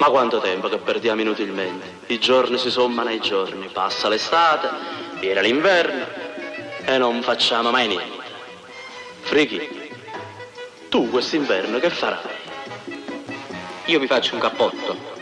Ma quanto tempo che perdiamo inutilmente? I giorni si sommano ai giorni, passa l'estate, viene l'inverno e non facciamo mai niente. Frighi, tu quest'inverno che farai? Io mi faccio un cappotto.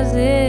prazer.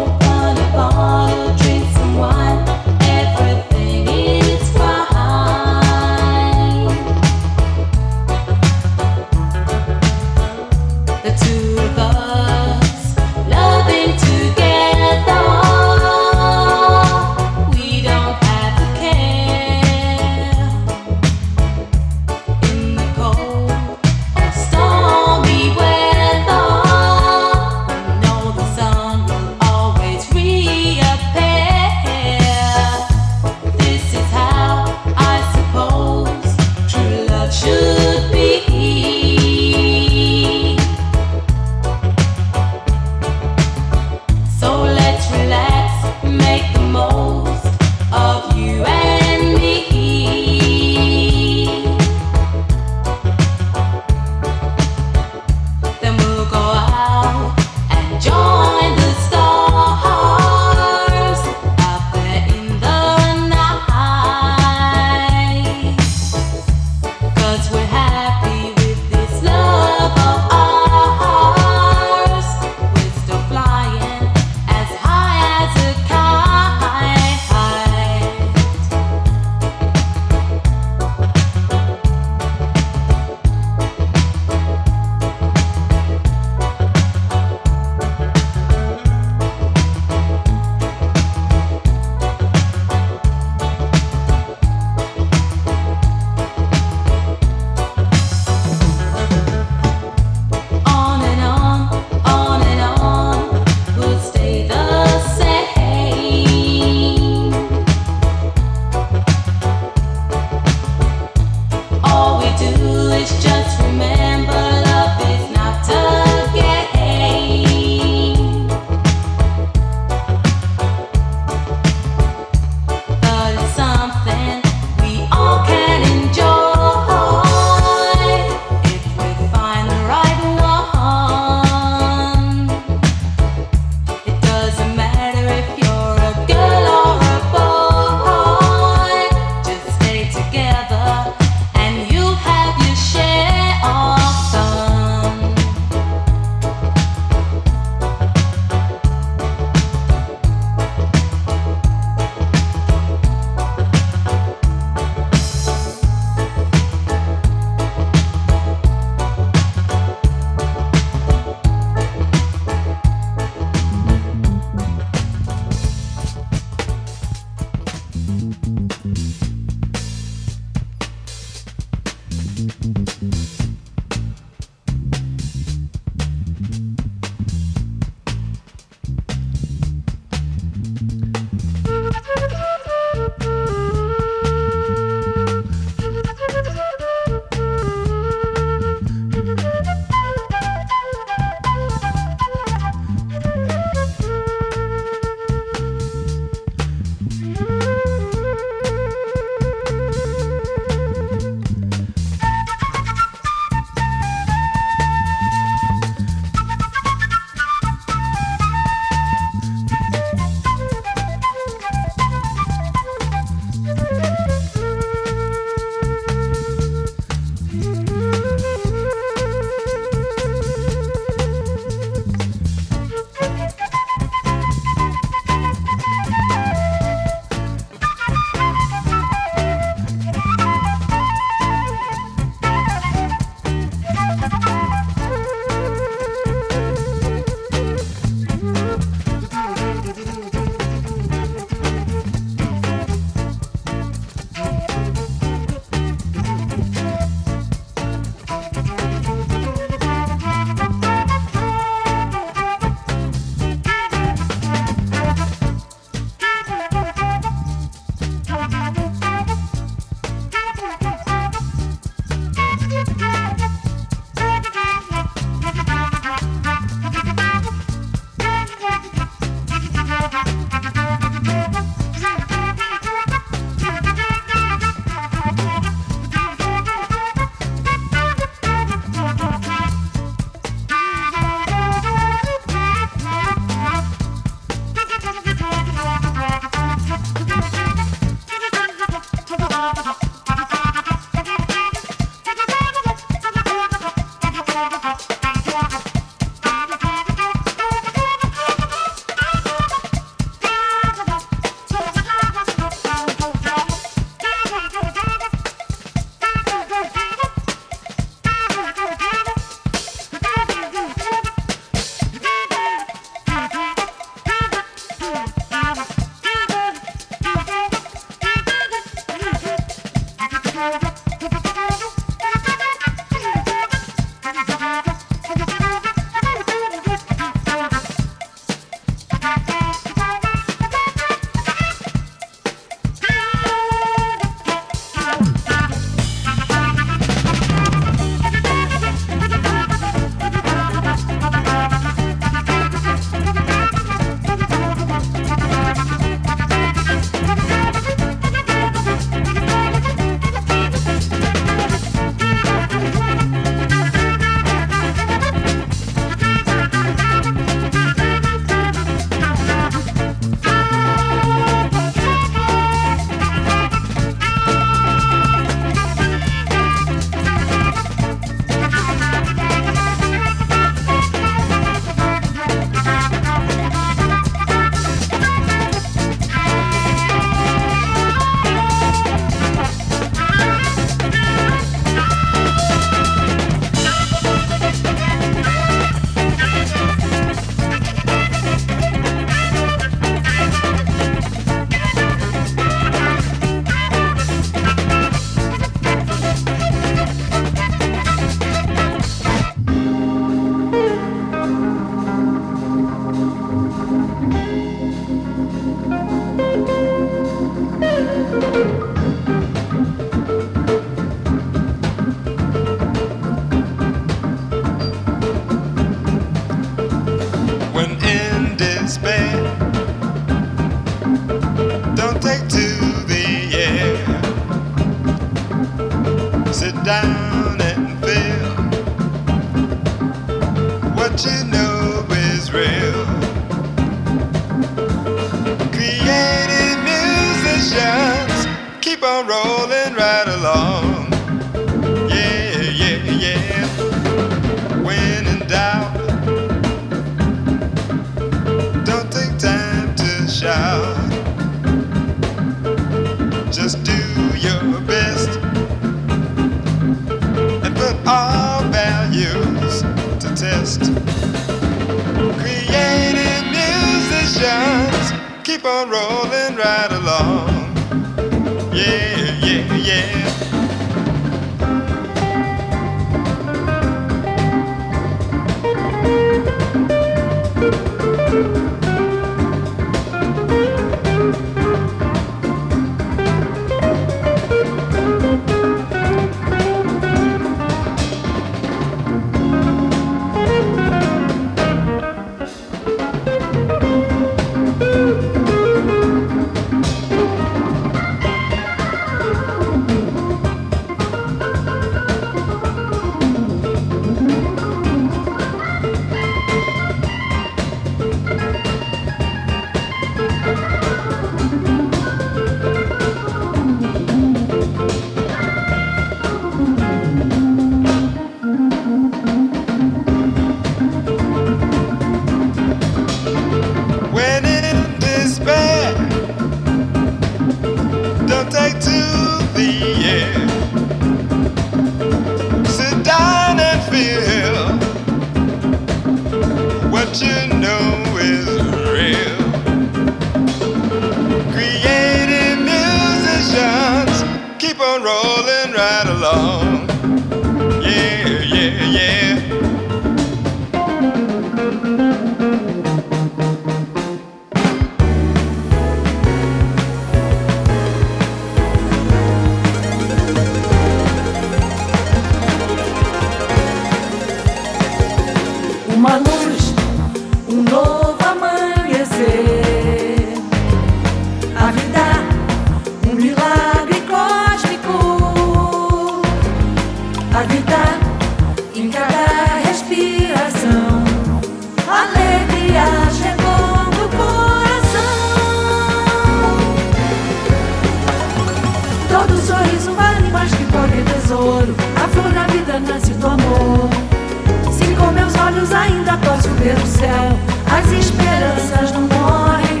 pelo céu, as esperanças não morrem.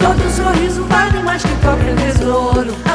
Todo sorriso vale mais que qualquer tesouro.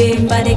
game, but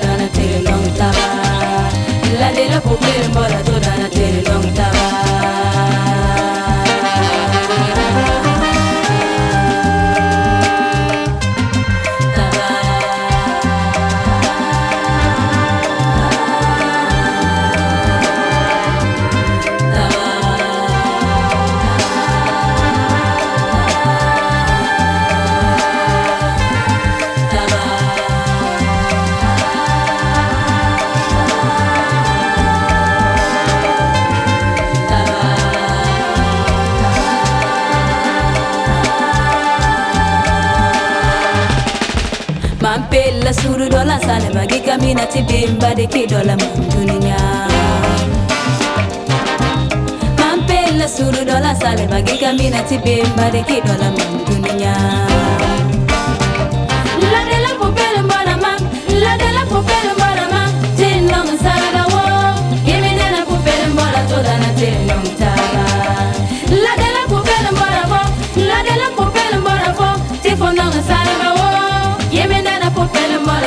sonar a long time. La de la pobre en ti bimba ke dola mandunya Mampela suru dola sale bagi kamina ti bimba ke dola mandunya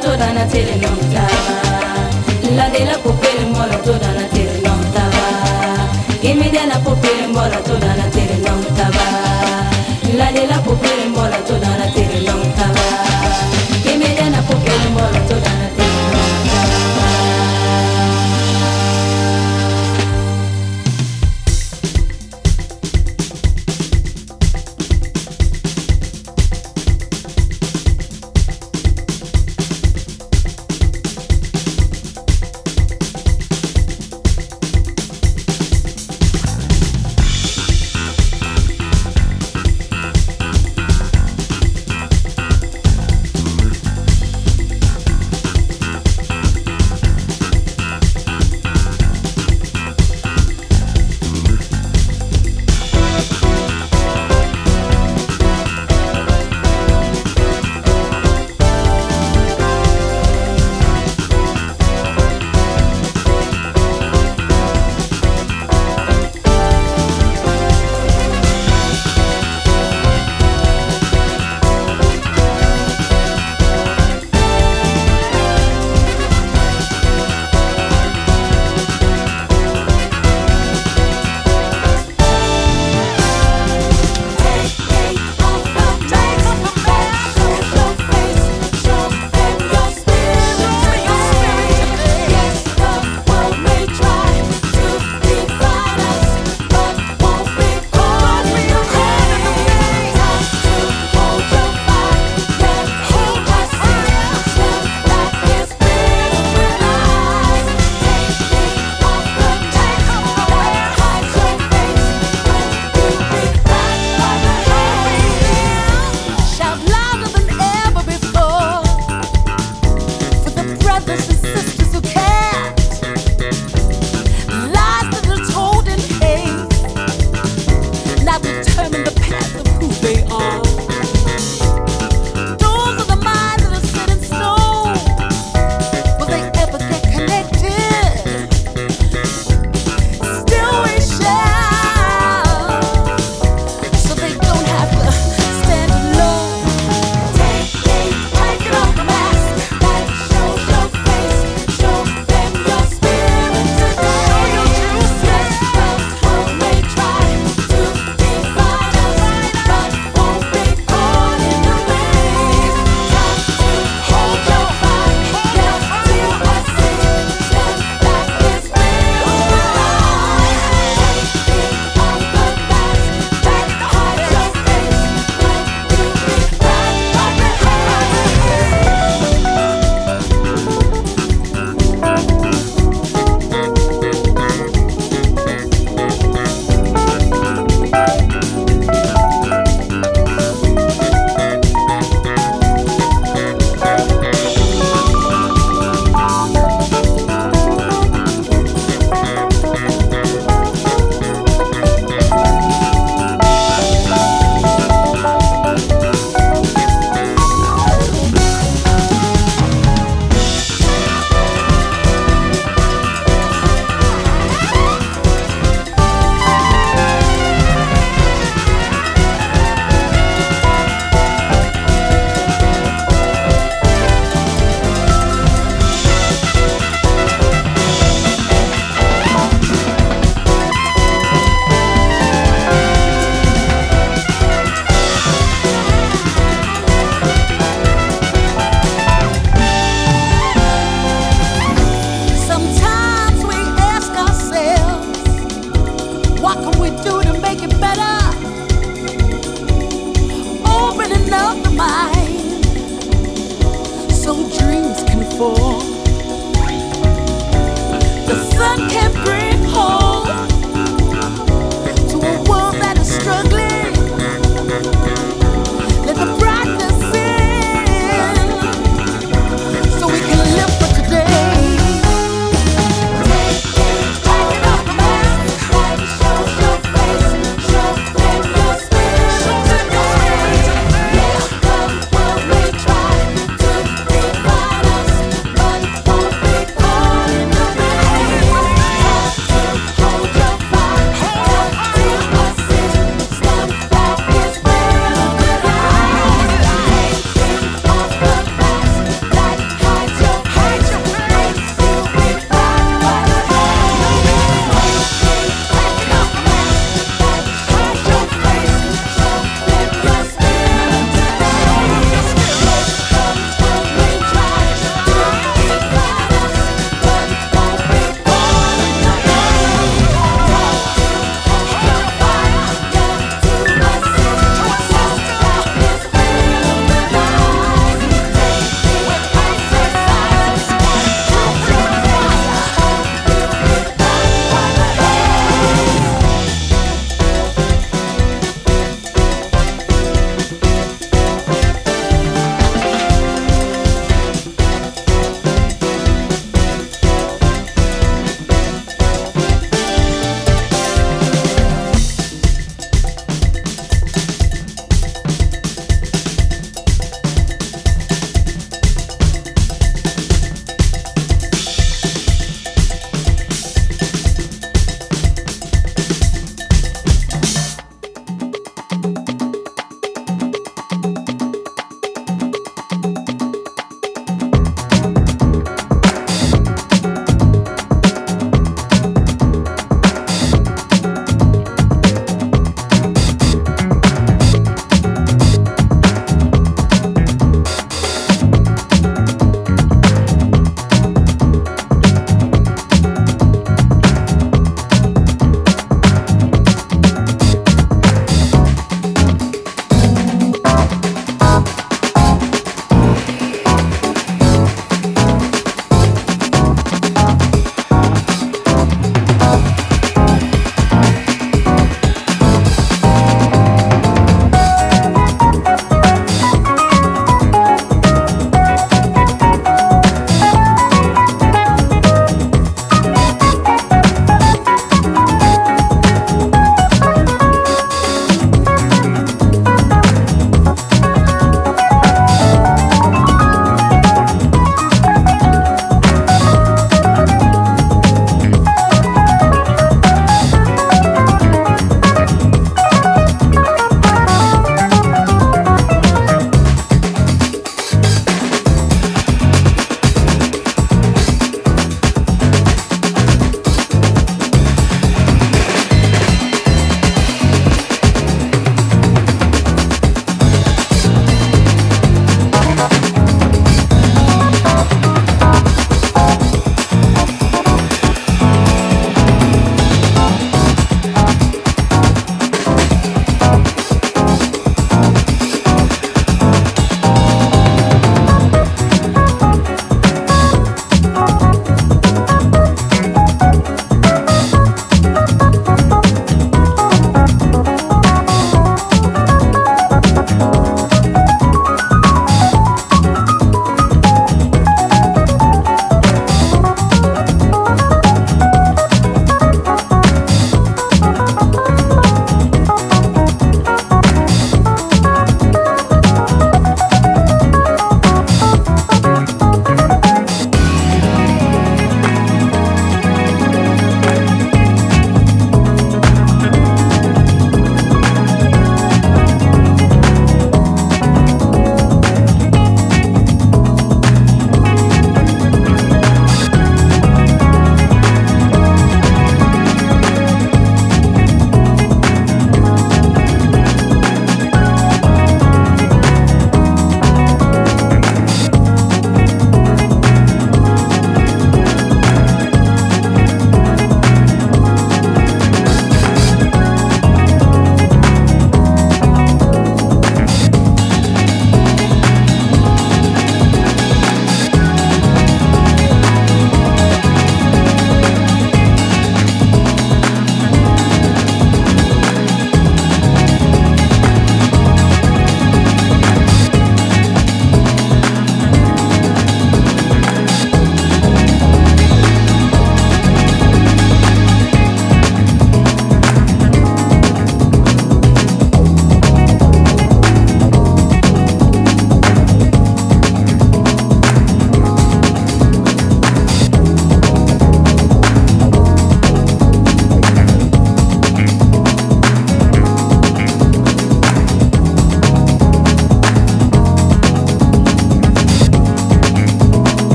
toda na tele non tava La de la popele mbola toda na tele non tava Gimi de la popele mbola toda 我